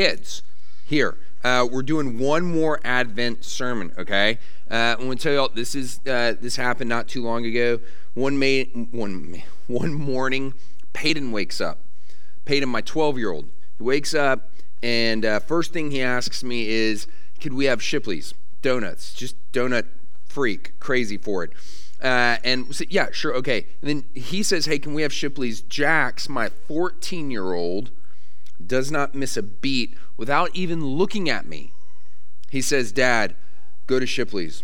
kids, here, uh, we're doing one more Advent sermon, okay? Uh, I'm going to tell y'all this is uh, this happened not too long ago. One May, one one morning, Peyton wakes up. Peyton, my 12 year old, he wakes up and uh, first thing he asks me is, "Could we have Shipley's donuts? Just donut freak, crazy for it." Uh, and said, yeah, sure, okay. And then he says, hey, can we have Shipley's? Jax, my 14 year old, does not miss a beat without even looking at me. He says, Dad, go to Shipley's.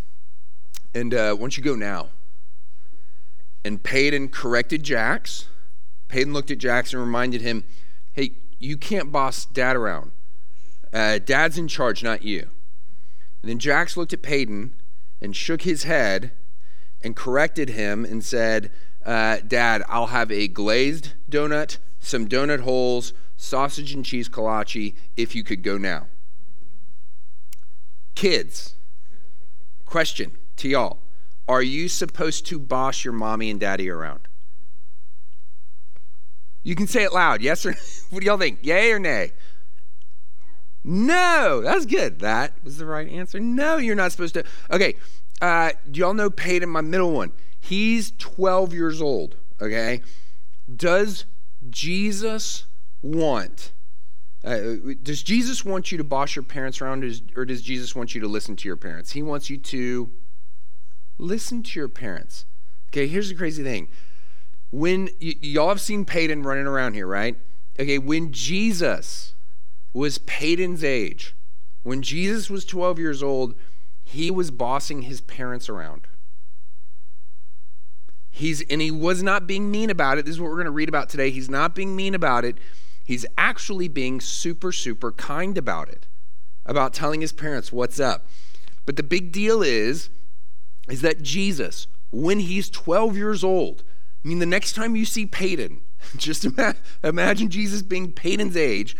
And uh, why don't you go now? And Peyton corrected Jax. Peyton looked at Jax and reminded him, hey, you can't boss dad around. Uh, dad's in charge, not you. And then Jax looked at Peyton and shook his head and corrected him and said, uh, Dad, I'll have a glazed donut, some donut holes, sausage and cheese kolache if you could go now. Kids, question to y'all Are you supposed to boss your mommy and daddy around? You can say it loud, yes or what do y'all think? Yay or nay? No, that's good. That was the right answer. No, you're not supposed to. Okay, uh, do y'all know Peyton, my middle one? He's 12 years old, okay? Does Jesus want, uh, does Jesus want you to boss your parents around, or does Jesus want you to listen to your parents? He wants you to listen to your parents. Okay, here's the crazy thing. When y- y'all have seen Peyton running around here, right? Okay, when Jesus was Peyton's age, when Jesus was 12 years old, he was bossing his parents around. He's and he was not being mean about it. This is what we're going to read about today. He's not being mean about it. He's actually being super super kind about it. About telling his parents what's up. But the big deal is is that Jesus, when he's 12 years old, I mean the next time you see Peyton, just ima- imagine Jesus being Peyton's age,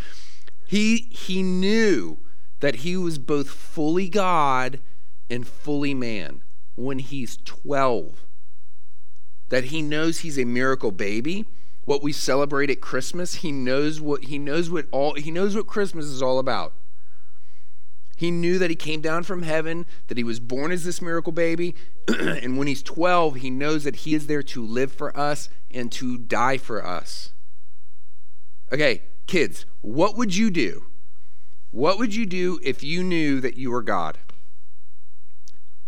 he he knew that he was both fully God and fully man when he's 12. That he knows he's a miracle baby. What we celebrate at Christmas, he knows what he knows what all he knows what Christmas is all about. He knew that he came down from heaven, that he was born as this miracle baby, and when he's 12, he knows that he is there to live for us and to die for us. Okay, kids, what would you do? What would you do if you knew that you were God?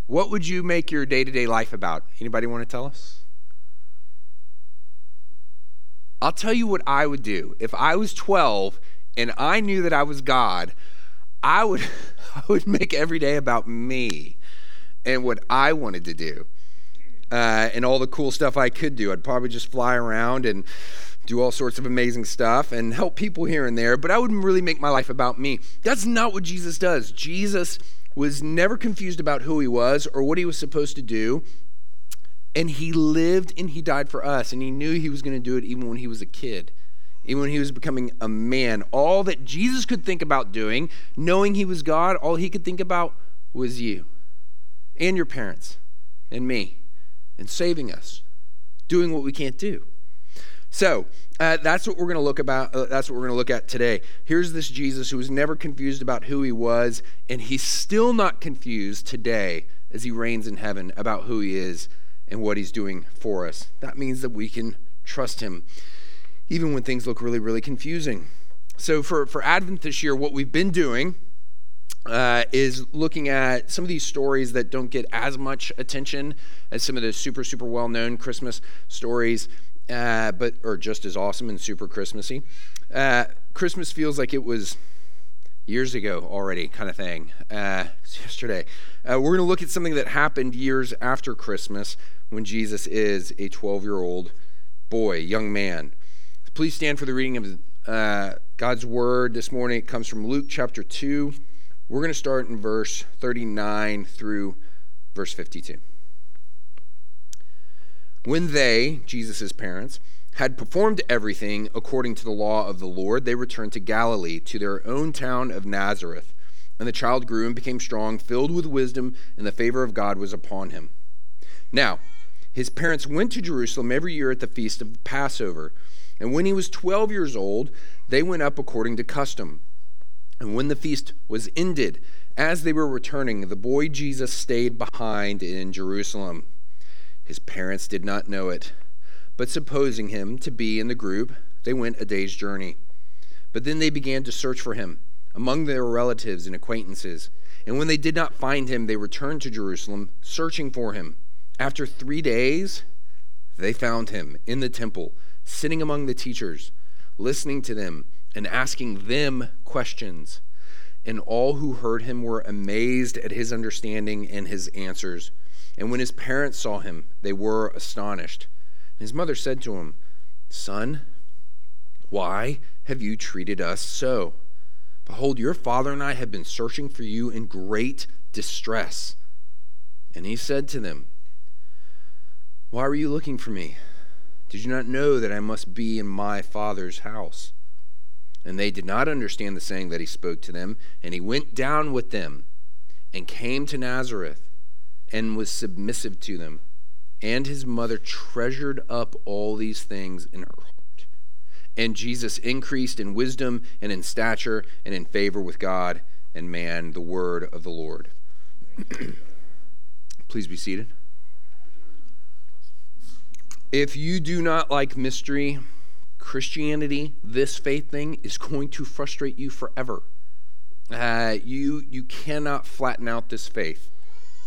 What would you make your day-to-day life about? Anybody want to tell us? I'll tell you what I would do. If I was 12 and I knew that I was God, I would I would make every day about me and what I wanted to do. Uh, and all the cool stuff I could do. I'd probably just fly around and do all sorts of amazing stuff and help people here and there, but I wouldn't really make my life about me. That's not what Jesus does. Jesus was never confused about who he was or what he was supposed to do. And he lived and he died for us. And he knew he was going to do it even when he was a kid, even when he was becoming a man. All that Jesus could think about doing, knowing he was God, all he could think about was you and your parents and me and saving us, doing what we can't do. So uh, that's what we're going to look about. Uh, that's what we're going to look at today. Here's this Jesus who was never confused about who he was, and he's still not confused today as he reigns in heaven about who he is and what he's doing for us. That means that we can trust him, even when things look really, really confusing. So for for Advent this year, what we've been doing. Uh, is looking at some of these stories that don't get as much attention as some of the super, super well known Christmas stories uh, but are just as awesome and super Christmassy. Uh, Christmas feels like it was years ago already, kind of thing. Uh, yesterday, uh, we're going to look at something that happened years after Christmas when Jesus is a 12-year-old boy, young man. Please stand for the reading of uh, God's word this morning. It comes from Luke chapter two. We're going to start in verse 39 through verse 52. When they, Jesus' parents, had performed everything according to the law of the Lord, they returned to Galilee, to their own town of Nazareth. And the child grew and became strong, filled with wisdom, and the favor of God was upon him. Now, his parents went to Jerusalem every year at the feast of Passover. And when he was 12 years old, they went up according to custom. And when the feast was ended, as they were returning, the boy Jesus stayed behind in Jerusalem. His parents did not know it, but supposing him to be in the group, they went a day's journey. But then they began to search for him among their relatives and acquaintances. And when they did not find him, they returned to Jerusalem, searching for him. After three days, they found him in the temple, sitting among the teachers, listening to them and asking them questions. And all who heard him were amazed at his understanding and his answers. And when his parents saw him, they were astonished. And his mother said to him, Son, why have you treated us so? Behold, your father and I have been searching for you in great distress. And he said to them, Why were you looking for me? Did you not know that I must be in my father's house? And they did not understand the saying that he spoke to them. And he went down with them and came to Nazareth and was submissive to them. And his mother treasured up all these things in her heart. And Jesus increased in wisdom and in stature and in favor with God and man, the word of the Lord. Please be seated. If you do not like mystery, Christianity, this faith thing, is going to frustrate you forever. Uh, you you cannot flatten out this faith.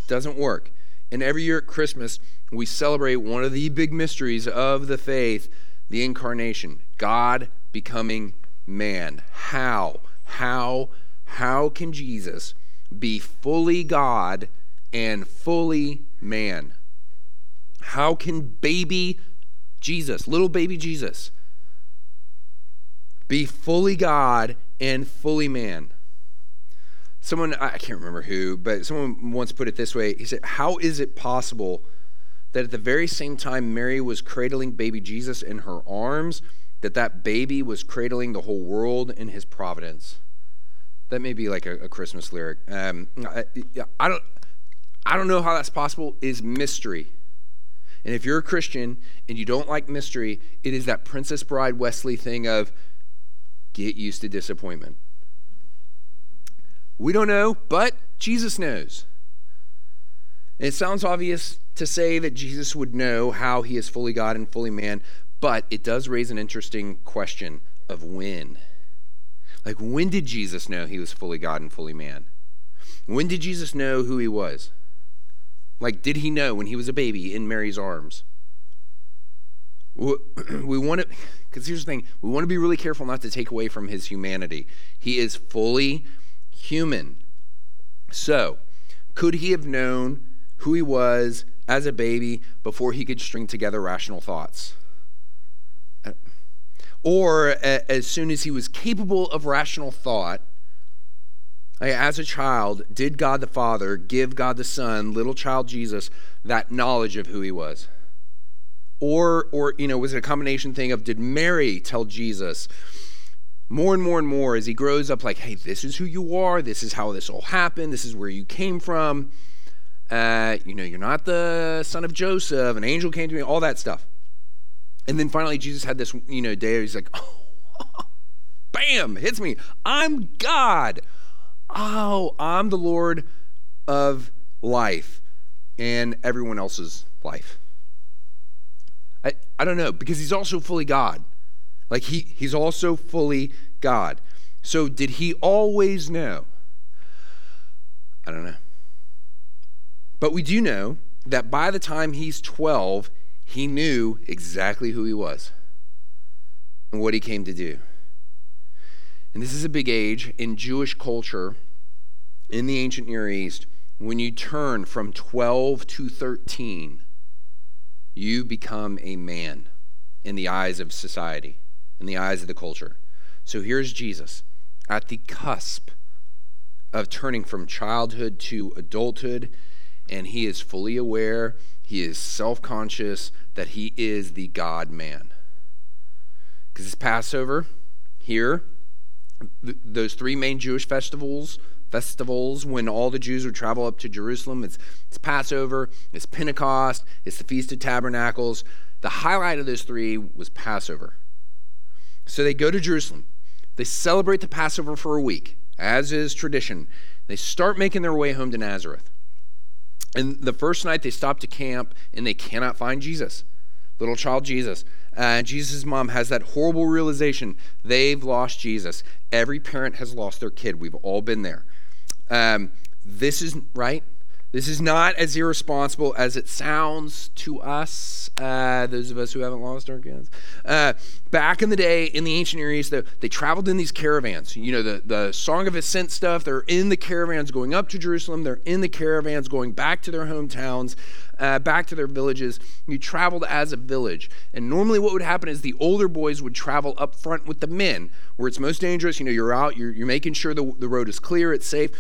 It doesn't work. And every year at Christmas, we celebrate one of the big mysteries of the faith, the incarnation, God becoming man. How? How? How can Jesus be fully God and fully man? How can baby Jesus, little baby Jesus, be fully God and fully man. Someone, I can't remember who, but someone once put it this way. He said, How is it possible that at the very same time Mary was cradling baby Jesus in her arms, that that baby was cradling the whole world in his providence? That may be like a, a Christmas lyric. Um, I, I, don't, I don't know how that's possible. Is mystery. And if you're a Christian and you don't like mystery, it is that Princess Bride Wesley thing of Get used to disappointment. We don't know, but Jesus knows. it sounds obvious to say that Jesus would know how he is fully God and fully man, but it does raise an interesting question of when. Like, when did Jesus know he was fully God and fully man? When did Jesus know who he was? Like, did he know when he was a baby in Mary's arms? We want to because here's the thing we want to be really careful not to take away from his humanity. He is fully human. So, could he have known who he was as a baby before he could string together rational thoughts? Uh, or as soon as he was capable of rational thought, as a child, did God the Father give God the Son, little child Jesus, that knowledge of who he was? Or, or you know, was it a combination thing of did Mary tell Jesus more and more and more as he grows up, like, hey, this is who you are, this is how this all happened, this is where you came from. Uh, you know, you're not the son of Joseph, an angel came to me, all that stuff. And then finally, Jesus had this, you know, day he's like, oh, bam, hits me. I'm God. Oh, I'm the Lord of life and everyone else's life. I, I don't know, because he's also fully God. Like he, he's also fully God. So did he always know? I don't know. But we do know that by the time he's 12, he knew exactly who he was and what he came to do. And this is a big age in Jewish culture in the ancient Near East. When you turn from 12 to 13, you become a man in the eyes of society, in the eyes of the culture. So here's Jesus at the cusp of turning from childhood to adulthood, and he is fully aware, he is self conscious that he is the God man. Because it's Passover here, th- those three main Jewish festivals festivals when all the Jews would travel up to Jerusalem. It's, it's Passover, it's Pentecost, it's the Feast of Tabernacles. The highlight of those three was Passover. So they go to Jerusalem. They celebrate the Passover for a week as is tradition. They start making their way home to Nazareth. And the first night they stop to camp and they cannot find Jesus, little child Jesus. And Jesus' mom has that horrible realization they've lost Jesus. Every parent has lost their kid. We've all been there. Um, this is right. This is not as irresponsible as it sounds to us, uh, those of us who haven't lost our kids. Uh, back in the day, in the ancient Near East, they, they traveled in these caravans. You know, the, the Song of Ascent stuff, they're in the caravans going up to Jerusalem, they're in the caravans going back to their hometowns, uh, back to their villages. You traveled as a village. And normally, what would happen is the older boys would travel up front with the men, where it's most dangerous. You know, you're out, you're, you're making sure the, the road is clear, it's safe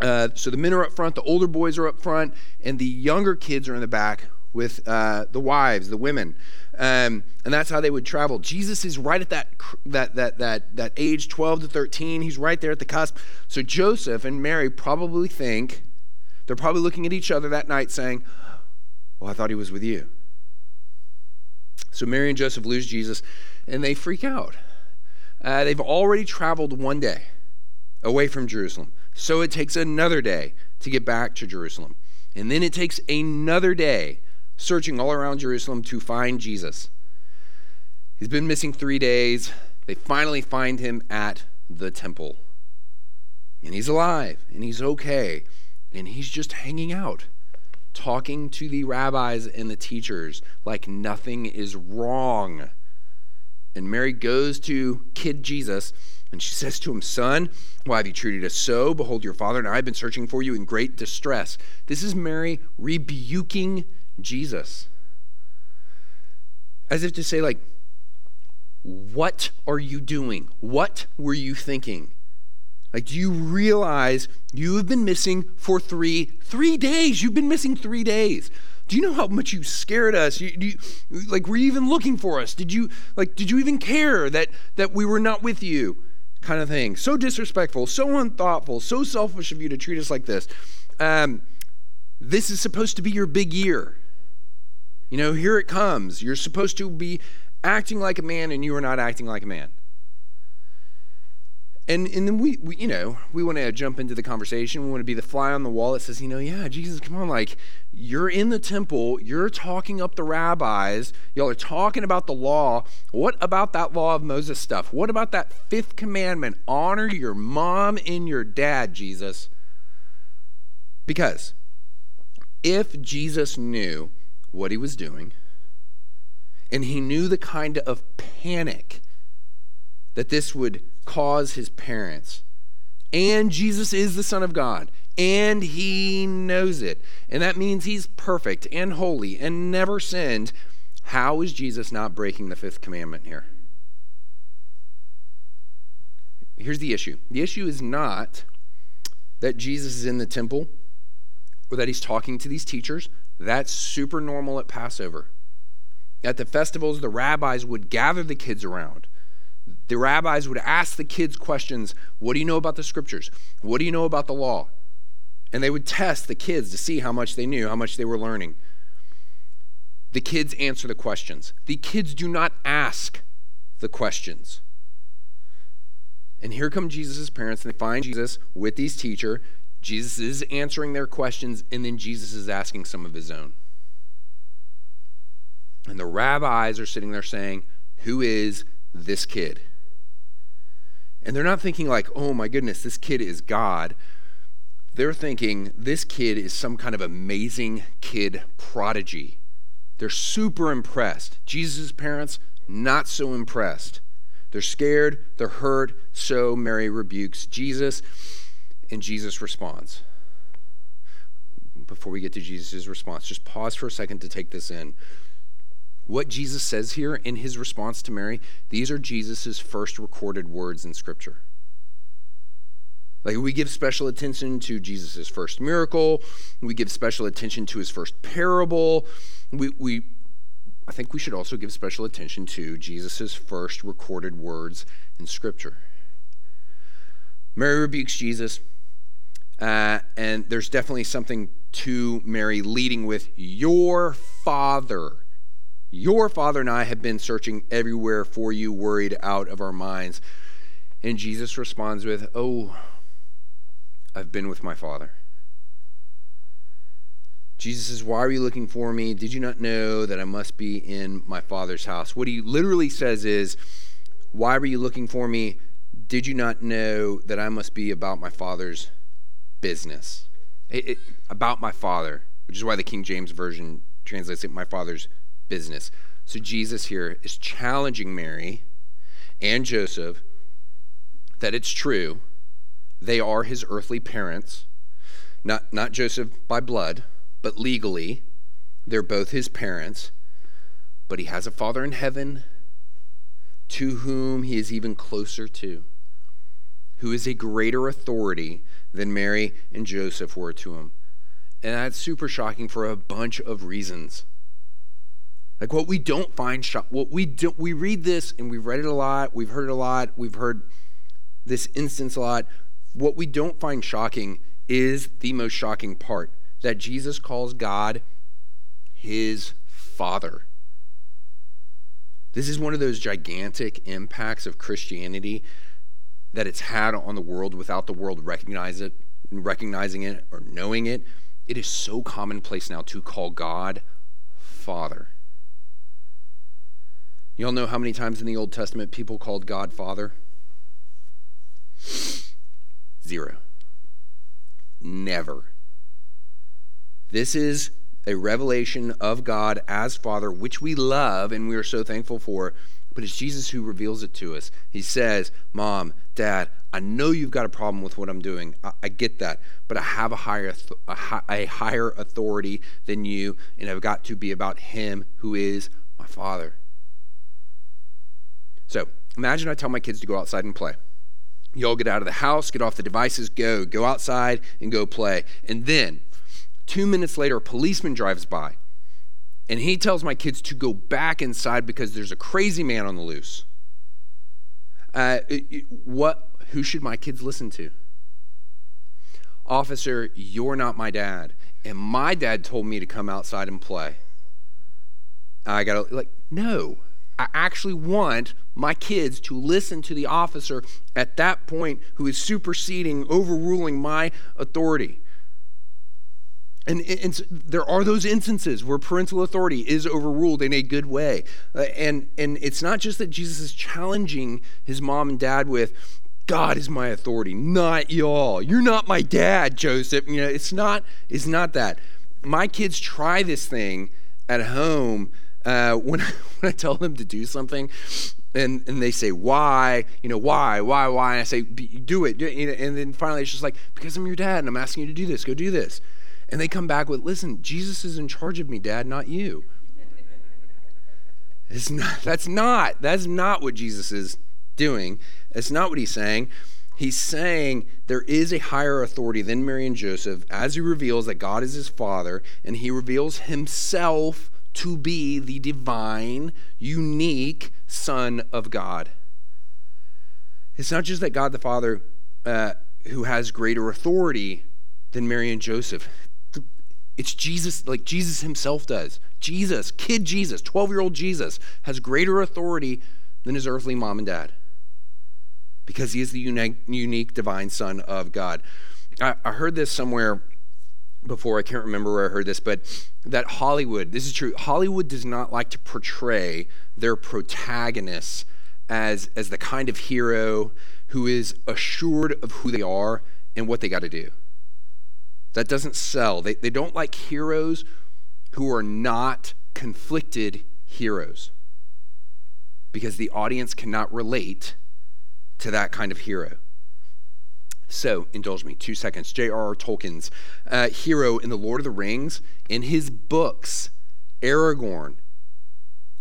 uh, so the men are up front, the older boys are up front, and the younger kids are in the back with uh, the wives, the women. Um, and that's how they would travel. Jesus is right at that, that, that, that, that age 12 to 13. He's right there at the cusp. So Joseph and Mary probably think, they're probably looking at each other that night saying, Well, I thought he was with you. So Mary and Joseph lose Jesus and they freak out. Uh, they've already traveled one day away from Jerusalem. So it takes another day to get back to Jerusalem. And then it takes another day searching all around Jerusalem to find Jesus. He's been missing three days. They finally find him at the temple. And he's alive and he's okay. And he's just hanging out, talking to the rabbis and the teachers like nothing is wrong. And Mary goes to kid Jesus and she says to him, Son, why have you treated us so? Behold, your father and I have been searching for you in great distress. This is Mary rebuking Jesus. As if to say, like, what are you doing? What were you thinking? Like, do you realize you have been missing for three, three days? You've been missing three days. Do you know how much you scared us? You, you, like, were you even looking for us? Did you, like, did you even care that, that we were not with you? Kind of thing. So disrespectful, so unthoughtful, so selfish of you to treat us like this. Um, this is supposed to be your big year. You know, here it comes. You're supposed to be acting like a man, and you are not acting like a man. And, and then we, we, you know, we want to jump into the conversation. We want to be the fly on the wall that says, you know, yeah, Jesus, come on, like, you're in the temple, you're talking up the rabbis, y'all are talking about the law. What about that law of Moses stuff? What about that fifth commandment? Honor your mom and your dad, Jesus. Because if Jesus knew what he was doing, and he knew the kind of panic that this would cause his parents. And Jesus is the Son of God, and he knows it. And that means he's perfect and holy and never sinned. How is Jesus not breaking the fifth commandment here? Here's the issue the issue is not that Jesus is in the temple or that he's talking to these teachers. That's super normal at Passover. At the festivals, the rabbis would gather the kids around the rabbis would ask the kids questions What do you know about the scriptures? What do you know about the law? And they would test the kids to see how much they knew, how much they were learning. The kids answer the questions. The kids do not ask the questions. And here come Jesus' parents, and they find Jesus with these teacher. Jesus is answering their questions, and then Jesus is asking some of his own. And the rabbis are sitting there saying, Who is this kid? And they're not thinking, like, oh my goodness, this kid is God. They're thinking, this kid is some kind of amazing kid prodigy. They're super impressed. Jesus' parents, not so impressed. They're scared, they're hurt, so Mary rebukes Jesus, and Jesus responds. Before we get to Jesus' response, just pause for a second to take this in. What Jesus says here in his response to Mary, these are Jesus' first recorded words in Scripture. Like we give special attention to Jesus' first miracle, we give special attention to his first parable. We, we I think we should also give special attention to Jesus' first recorded words in Scripture. Mary rebukes Jesus, uh, and there's definitely something to Mary leading with, Your father your father and I have been searching everywhere for you, worried out of our minds. And Jesus responds with, Oh, I've been with my Father. Jesus says, Why are you looking for me? Did you not know that I must be in my Father's house? What he literally says is, Why were you looking for me? Did you not know that I must be about my Father's business? It, it, about my Father, which is why the King James Version translates it, my Father's business. So Jesus here is challenging Mary and Joseph that it's true. They are his earthly parents, not, not Joseph by blood but legally, they're both his parents. But he has a Father in heaven to whom he is even closer to, who is a greater authority than Mary and Joseph were to him. And that's super shocking for a bunch of reasons. Like what we don't find shock, what we do, we read this and we've read it a lot, we've heard it a lot, we've heard this instance a lot. What we don't find shocking is the most shocking part that Jesus calls God his Father. This is one of those gigantic impacts of Christianity that it's had on the world without the world recognize it, recognizing it or knowing it. It is so commonplace now to call God Father. You all know how many times in the Old Testament people called God Father? Zero. Never. This is a revelation of God as Father, which we love and we are so thankful for. But it's Jesus who reveals it to us. He says, Mom, Dad, I know you've got a problem with what I'm doing. I, I get that. But I have a higher, a, a higher authority than you, and I've got to be about Him who is my Father. So imagine I tell my kids to go outside and play. You all get out of the house, get off the devices, go. Go outside and go play. And then Two minutes later, a policeman drives by and he tells my kids to go back inside because there's a crazy man on the loose. Uh, what? Who should my kids listen to? Officer, you're not my dad, and my dad told me to come outside and play. I gotta like no. I actually want my kids to listen to the officer at that point who is superseding, overruling my authority. And, and, there are those instances where parental authority is overruled in a good way. Uh, and, and it's not just that Jesus is challenging his mom and dad with, God is my authority, not y'all. You're not my dad, Joseph. You know, it's not, it's not that. My kids try this thing at home uh, when, I, when I tell them to do something. And, and they say, why? You know, why, why, why? And I say, do it. And then finally it's just like, because I'm your dad and I'm asking you to do this. Go do this. And they come back with, listen, Jesus is in charge of me, Dad, not you. It's not, that's not, that's not what Jesus is doing. It's not what he's saying. He's saying there is a higher authority than Mary and Joseph as he reveals that God is his father and he reveals himself to be the divine, unique Son of God. It's not just that God the Father, uh, who has greater authority than Mary and Joseph, it's Jesus, like Jesus himself does. Jesus, kid Jesus, 12 year old Jesus, has greater authority than his earthly mom and dad because he is the unique, unique divine Son of God. I, I heard this somewhere before, I can't remember where I heard this, but that Hollywood, this is true, Hollywood does not like to portray their protagonists as, as the kind of hero who is assured of who they are and what they got to do. That doesn't sell. They, they don't like heroes who are not conflicted heroes because the audience cannot relate to that kind of hero. So, indulge me, two seconds. J.R.R. Tolkien's uh, hero in The Lord of the Rings, in his books, Aragorn,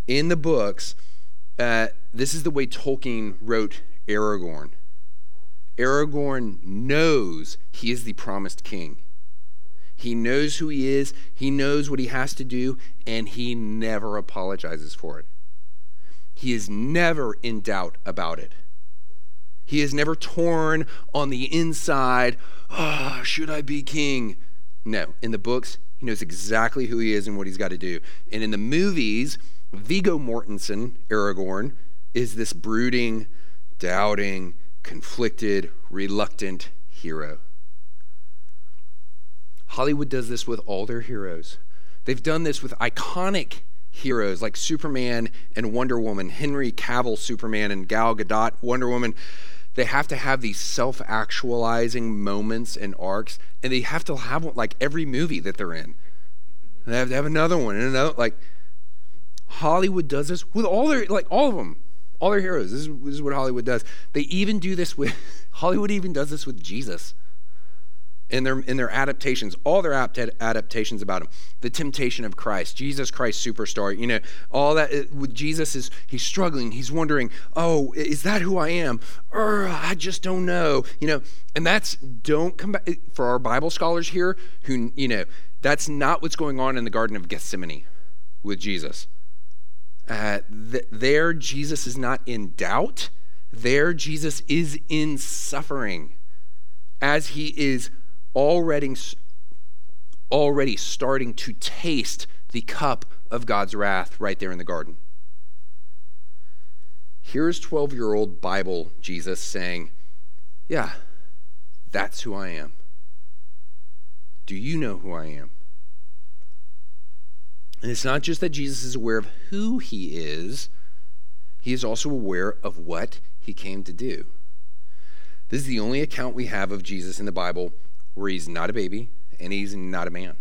in the books, uh, this is the way Tolkien wrote Aragorn. Aragorn knows he is the promised king. He knows who he is, he knows what he has to do, and he never apologizes for it. He is never in doubt about it. He is never torn on the inside. Oh, should I be king? No. In the books, he knows exactly who he is and what he's got to do. And in the movies, Viggo Mortensen, Aragorn, is this brooding, doubting, conflicted, reluctant hero. Hollywood does this with all their heroes. They've done this with iconic heroes like Superman and Wonder Woman, Henry Cavill Superman and Gal Gadot Wonder Woman. They have to have these self actualizing moments and arcs, and they have to have one like every movie that they're in. They have to have another one and another. Like, Hollywood does this with all their, like, all of them, all their heroes. This is, this is what Hollywood does. They even do this with, Hollywood even does this with Jesus in their in their adaptations, all their adaptations about him. The temptation of Christ, Jesus Christ superstar, you know, all that uh, with Jesus is he's struggling, he's wondering, "Oh, is that who I am?" I just don't know, you know. And that's don't come back for our Bible scholars here who, you know, that's not what's going on in the garden of Gethsemane with Jesus. Uh, th- there Jesus is not in doubt. There Jesus is in suffering as he is already, already starting to taste the cup of God's wrath right there in the garden. Here's 12 year old Bible Jesus saying, Yeah, that's who I am. Do you know who I am? And it's not just that Jesus is aware of who he is, he is also aware of what he came to do. This is the only account we have of Jesus in the Bible where he's not a baby and he's not a man.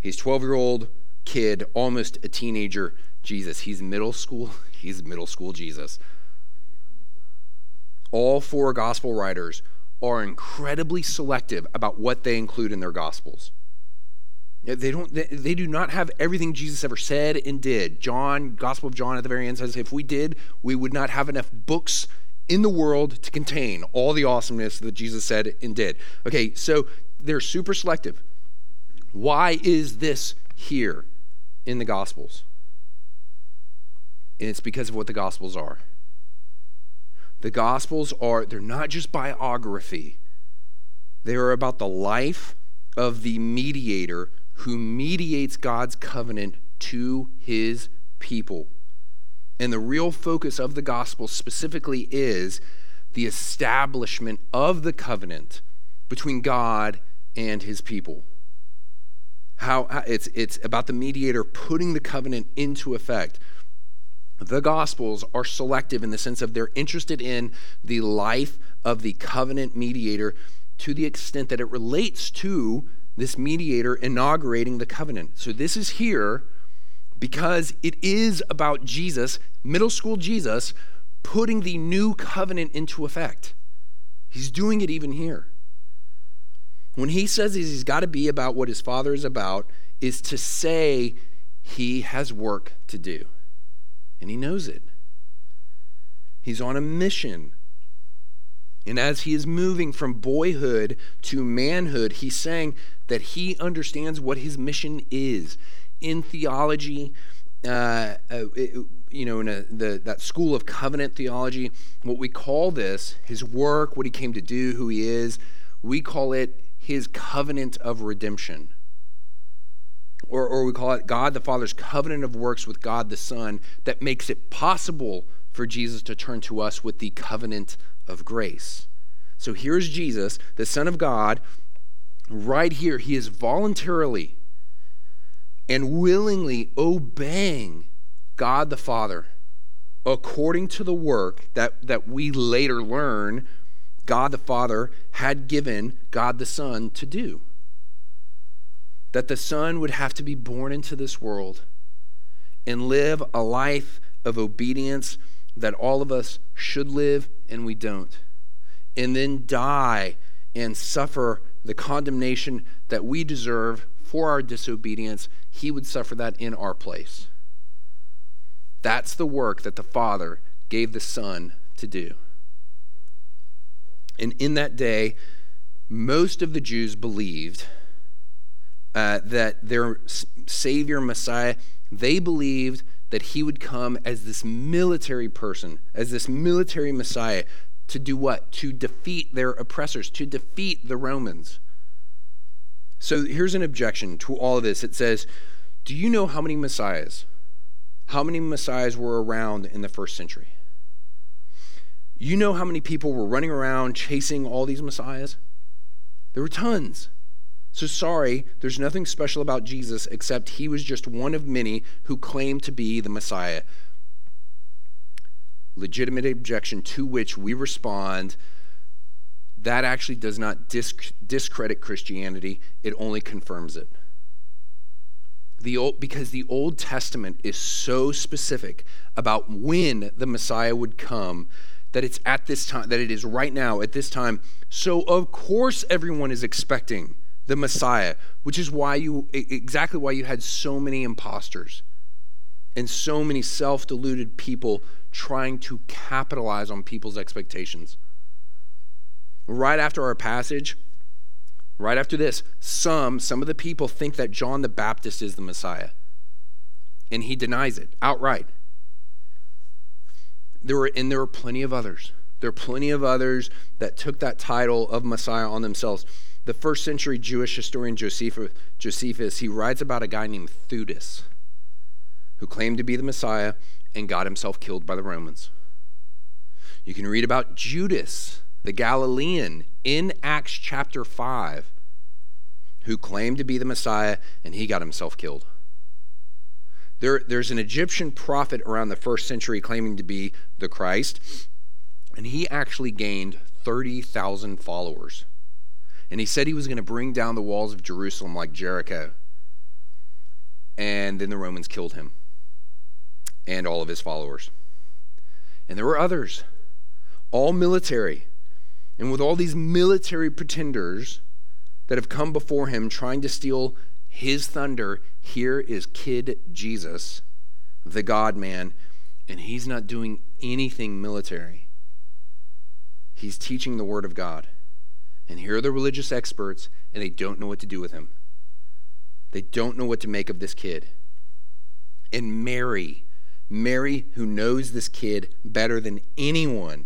He's 12 year old kid, almost a teenager Jesus. He's middle school. He's middle school Jesus. All four gospel writers are incredibly selective about what they include in their gospels. They don't they, they, do not have everything Jesus ever said and did. John, Gospel of John at the very end says if we did, we would not have enough books in the world to contain all the awesomeness that Jesus said and did. Okay, so they're super selective. Why is this here in the Gospels? And it's because of what the Gospels are. The Gospels are, they're not just biography, they are about the life of the mediator who mediates God's covenant to his people. And the real focus of the gospel specifically is the establishment of the covenant between God and his people. How, it's, it's about the mediator putting the covenant into effect. The gospels are selective in the sense of they're interested in the life of the covenant mediator to the extent that it relates to this mediator inaugurating the covenant. So this is here because it is about Jesus, middle school Jesus, putting the new covenant into effect. He's doing it even here. When he says he's got to be about what his father is about, is to say he has work to do. And he knows it. He's on a mission. And as he is moving from boyhood to manhood, he's saying that he understands what his mission is in theology, uh, uh, you know, in a, the, that school of covenant theology, what we call this, his work, what he came to do, who he is, we call it his covenant of redemption. Or, or we call it God the Father's covenant of works with God the Son that makes it possible for Jesus to turn to us with the covenant of grace. So here's Jesus, the Son of God, right here. He is voluntarily and willingly obeying God the Father according to the work that, that we later learn God the Father had given God the Son to do. That the Son would have to be born into this world and live a life of obedience that all of us should live and we don't. And then die and suffer the condemnation that we deserve for our disobedience, he would suffer that in our place. That's the work that the Father gave the Son to do. And in that day, most of the Jews believed uh, that their Savior, Messiah, they believed that he would come as this military person, as this military Messiah, to do what? To defeat their oppressors, to defeat the Romans. So here's an objection to all of this. It says, Do you know how many messiahs? How many messiahs were around in the first century? You know how many people were running around chasing all these messiahs? There were tons. So sorry, there's nothing special about Jesus except he was just one of many who claimed to be the Messiah. Legitimate objection to which we respond that actually does not disc- discredit Christianity, it only confirms it. The old, because the Old Testament is so specific about when the Messiah would come that it's at this time, that it is right now at this time. So, of course, everyone is expecting the Messiah, which is why you, exactly why you had so many imposters and so many self deluded people trying to capitalize on people's expectations. Right after our passage, right after this, some, some of the people think that John the Baptist is the Messiah. And he denies it outright. There were, and there were plenty of others. There are plenty of others that took that title of Messiah on themselves. The first century Jewish historian Josephus, Josephus he writes about a guy named Theudas who claimed to be the Messiah and got himself killed by the Romans. You can read about Judas, the Galilean, in Acts chapter 5, who claimed to be the Messiah and he got himself killed. There, there's an Egyptian prophet around the first century claiming to be the Christ, and he actually gained 30,000 followers. And he said he was going to bring down the walls of Jerusalem like Jericho. And then the Romans killed him and all of his followers. And there were others, all military. And with all these military pretenders that have come before him trying to steal his thunder, here is Kid Jesus, the God man, and he's not doing anything military. He's teaching the Word of God. And here are the religious experts, and they don't know what to do with him. They don't know what to make of this kid. And Mary, Mary, who knows this kid better than anyone,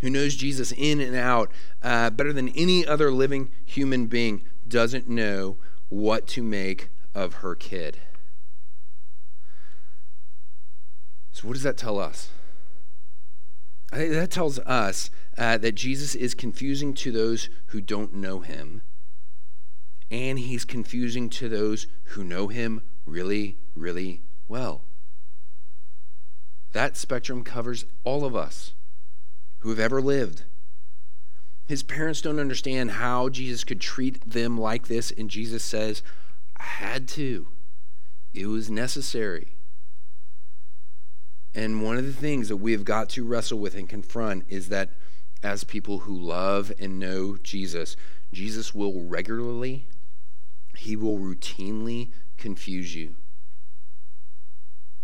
who knows Jesus in and out uh, better than any other living human being, doesn't know what to make of her kid. So, what does that tell us? I think that tells us uh, that Jesus is confusing to those who don't know him, and he's confusing to those who know him really, really well. That spectrum covers all of us who have ever lived. His parents don't understand how Jesus could treat them like this, and Jesus says, I had to. It was necessary. And one of the things that we have got to wrestle with and confront is that as people who love and know Jesus, Jesus will regularly, he will routinely confuse you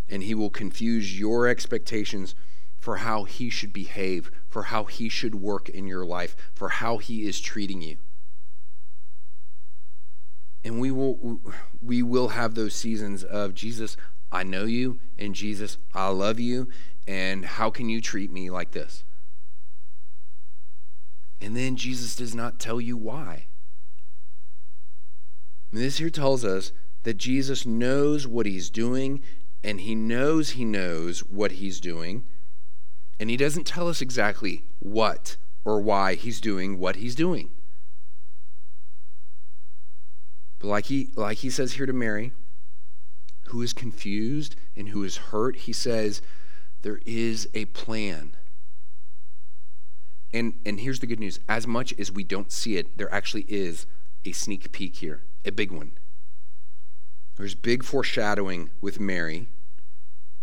and he will confuse your expectations for how he should behave, for how he should work in your life, for how he is treating you. And we will we will have those seasons of Jesus, I know you, and Jesus, I love you, and how can you treat me like this? And then Jesus does not tell you why. this here tells us that Jesus knows what he's doing and he knows he knows what he's doing, and he doesn't tell us exactly what or why he's doing what he's doing. But like he, like he says here to Mary, who is confused and who is hurt, he says, there is a plan. And, and here's the good news as much as we don't see it, there actually is a sneak peek here, a big one. There's big foreshadowing with Mary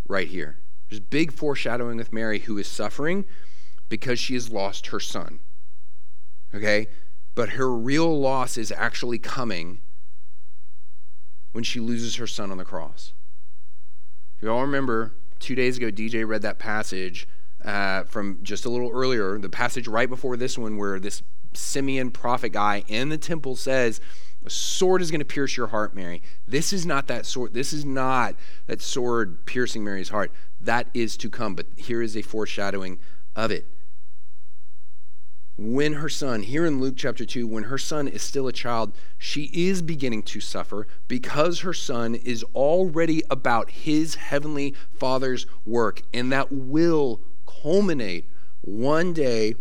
right here. There's big foreshadowing with Mary who is suffering because she has lost her son. Okay? But her real loss is actually coming when she loses her son on the cross. If You all remember two days ago, DJ read that passage uh, from just a little earlier, the passage right before this one, where this Simeon prophet guy in the temple says, a sword is going to pierce your heart, Mary. This is not that sword. This is not that sword piercing Mary's heart. That is to come. But here is a foreshadowing of it. When her son, here in Luke chapter 2, when her son is still a child, she is beginning to suffer because her son is already about his heavenly father's work, and that will culminate one day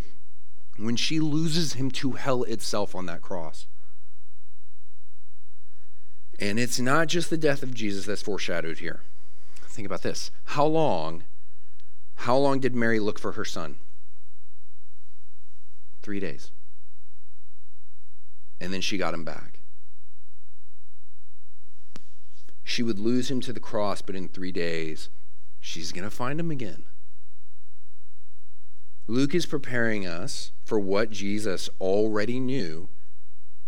when she loses him to hell itself on that cross. And it's not just the death of Jesus that's foreshadowed here. Think about this. How long how long did Mary look for her son? 3 days. And then she got him back. She would lose him to the cross, but in 3 days she's going to find him again. Luke is preparing us for what Jesus already knew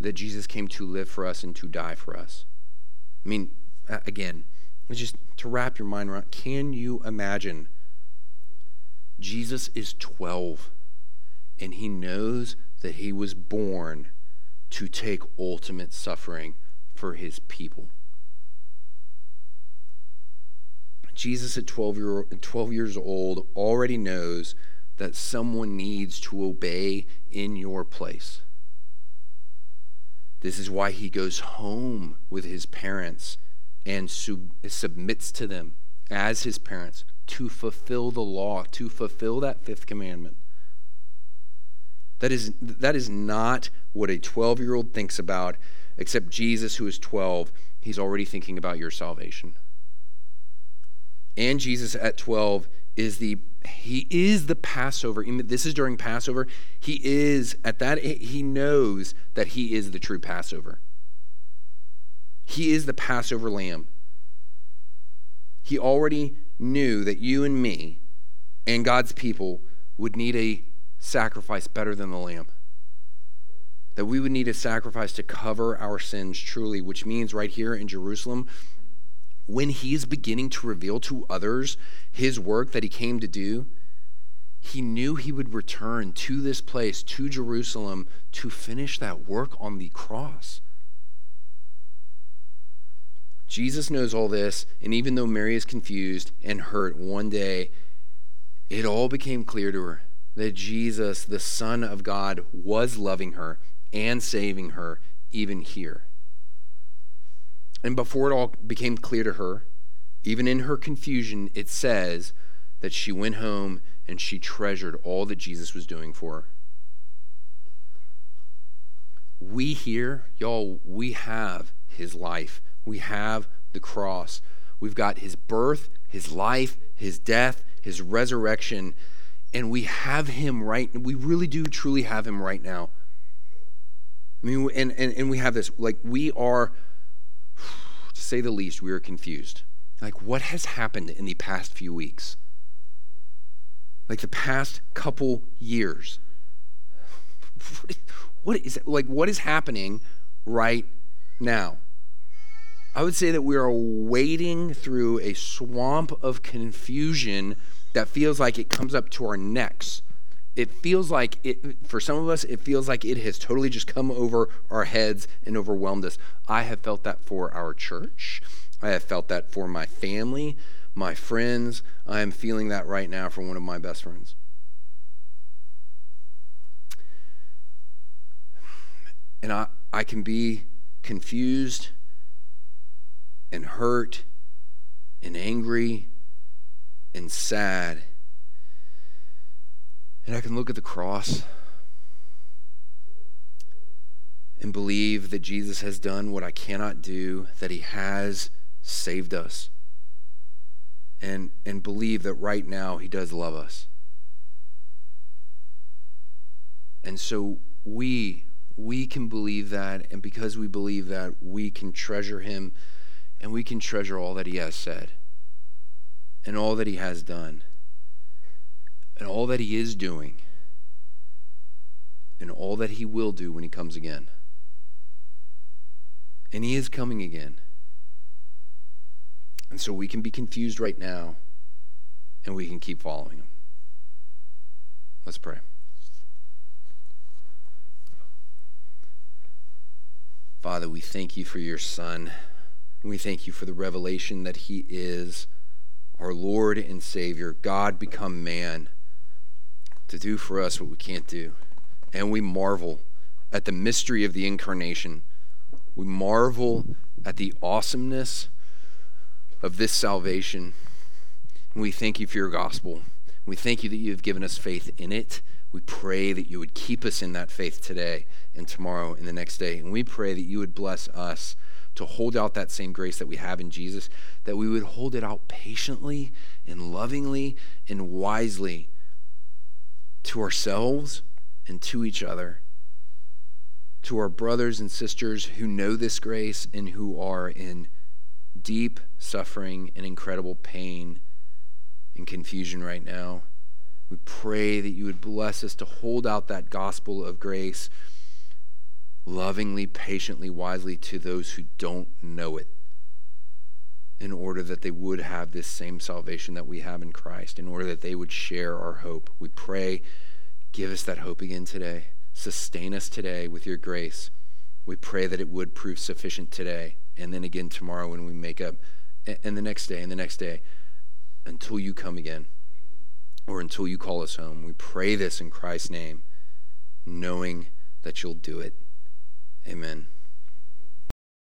that Jesus came to live for us and to die for us. I mean, again, just to wrap your mind around, can you imagine? Jesus is 12 and he knows that he was born to take ultimate suffering for his people. Jesus at 12, year, 12 years old already knows that someone needs to obey in your place. This is why he goes home with his parents and sub- submits to them as his parents to fulfill the law, to fulfill that fifth commandment. That is, that is not what a 12 year old thinks about, except Jesus, who is 12, he's already thinking about your salvation. And Jesus at 12 is the he is the passover. This is during passover. He is at that he knows that he is the true passover. He is the passover lamb. He already knew that you and me and god's people would need a sacrifice better than the lamb. That we would need a sacrifice to cover our sins truly which means right here in jerusalem when he's beginning to reveal to others his work that he came to do, he knew he would return to this place, to Jerusalem, to finish that work on the cross. Jesus knows all this, and even though Mary is confused and hurt, one day it all became clear to her that Jesus, the Son of God, was loving her and saving her even here. And before it all became clear to her, even in her confusion, it says that she went home and she treasured all that Jesus was doing for her. We here, y'all, we have his life. We have the cross. We've got his birth, his life, his death, his resurrection, and we have him right. We really do truly have him right now. I mean, and, and, and we have this, like, we are to say the least, we are confused. Like, what has happened in the past few weeks? Like the past couple years. What is like what is happening right now? I would say that we are wading through a swamp of confusion that feels like it comes up to our necks it feels like it for some of us it feels like it has totally just come over our heads and overwhelmed us. I have felt that for our church. I have felt that for my family my friends. I am feeling that right now for one of my best friends. And i i can be confused and hurt and angry and sad and I can look at the cross and believe that Jesus has done what I cannot do, that he has saved us. And, and believe that right now he does love us. And so we we can believe that and because we believe that we can treasure him and we can treasure all that he has said and all that he has done and all that he is doing and all that he will do when he comes again. And he is coming again. And so we can be confused right now and we can keep following him. Let's pray. Father, we thank you for your Son. We thank you for the revelation that he is our Lord and Savior, God become man to do for us what we can't do. And we marvel at the mystery of the incarnation. We marvel at the awesomeness of this salvation. And we thank you for your gospel. We thank you that you have given us faith in it. We pray that you would keep us in that faith today and tomorrow and the next day. And we pray that you would bless us to hold out that same grace that we have in Jesus, that we would hold it out patiently and lovingly and wisely to ourselves and to each other, to our brothers and sisters who know this grace and who are in deep suffering and incredible pain and confusion right now. We pray that you would bless us to hold out that gospel of grace lovingly, patiently, wisely to those who don't know it in order that they would have this same salvation that we have in Christ, in order that they would share our hope. We pray, give us that hope again today. Sustain us today with your grace. We pray that it would prove sufficient today and then again tomorrow when we make up, and the next day and the next day until you come again or until you call us home. We pray this in Christ's name, knowing that you'll do it. Amen.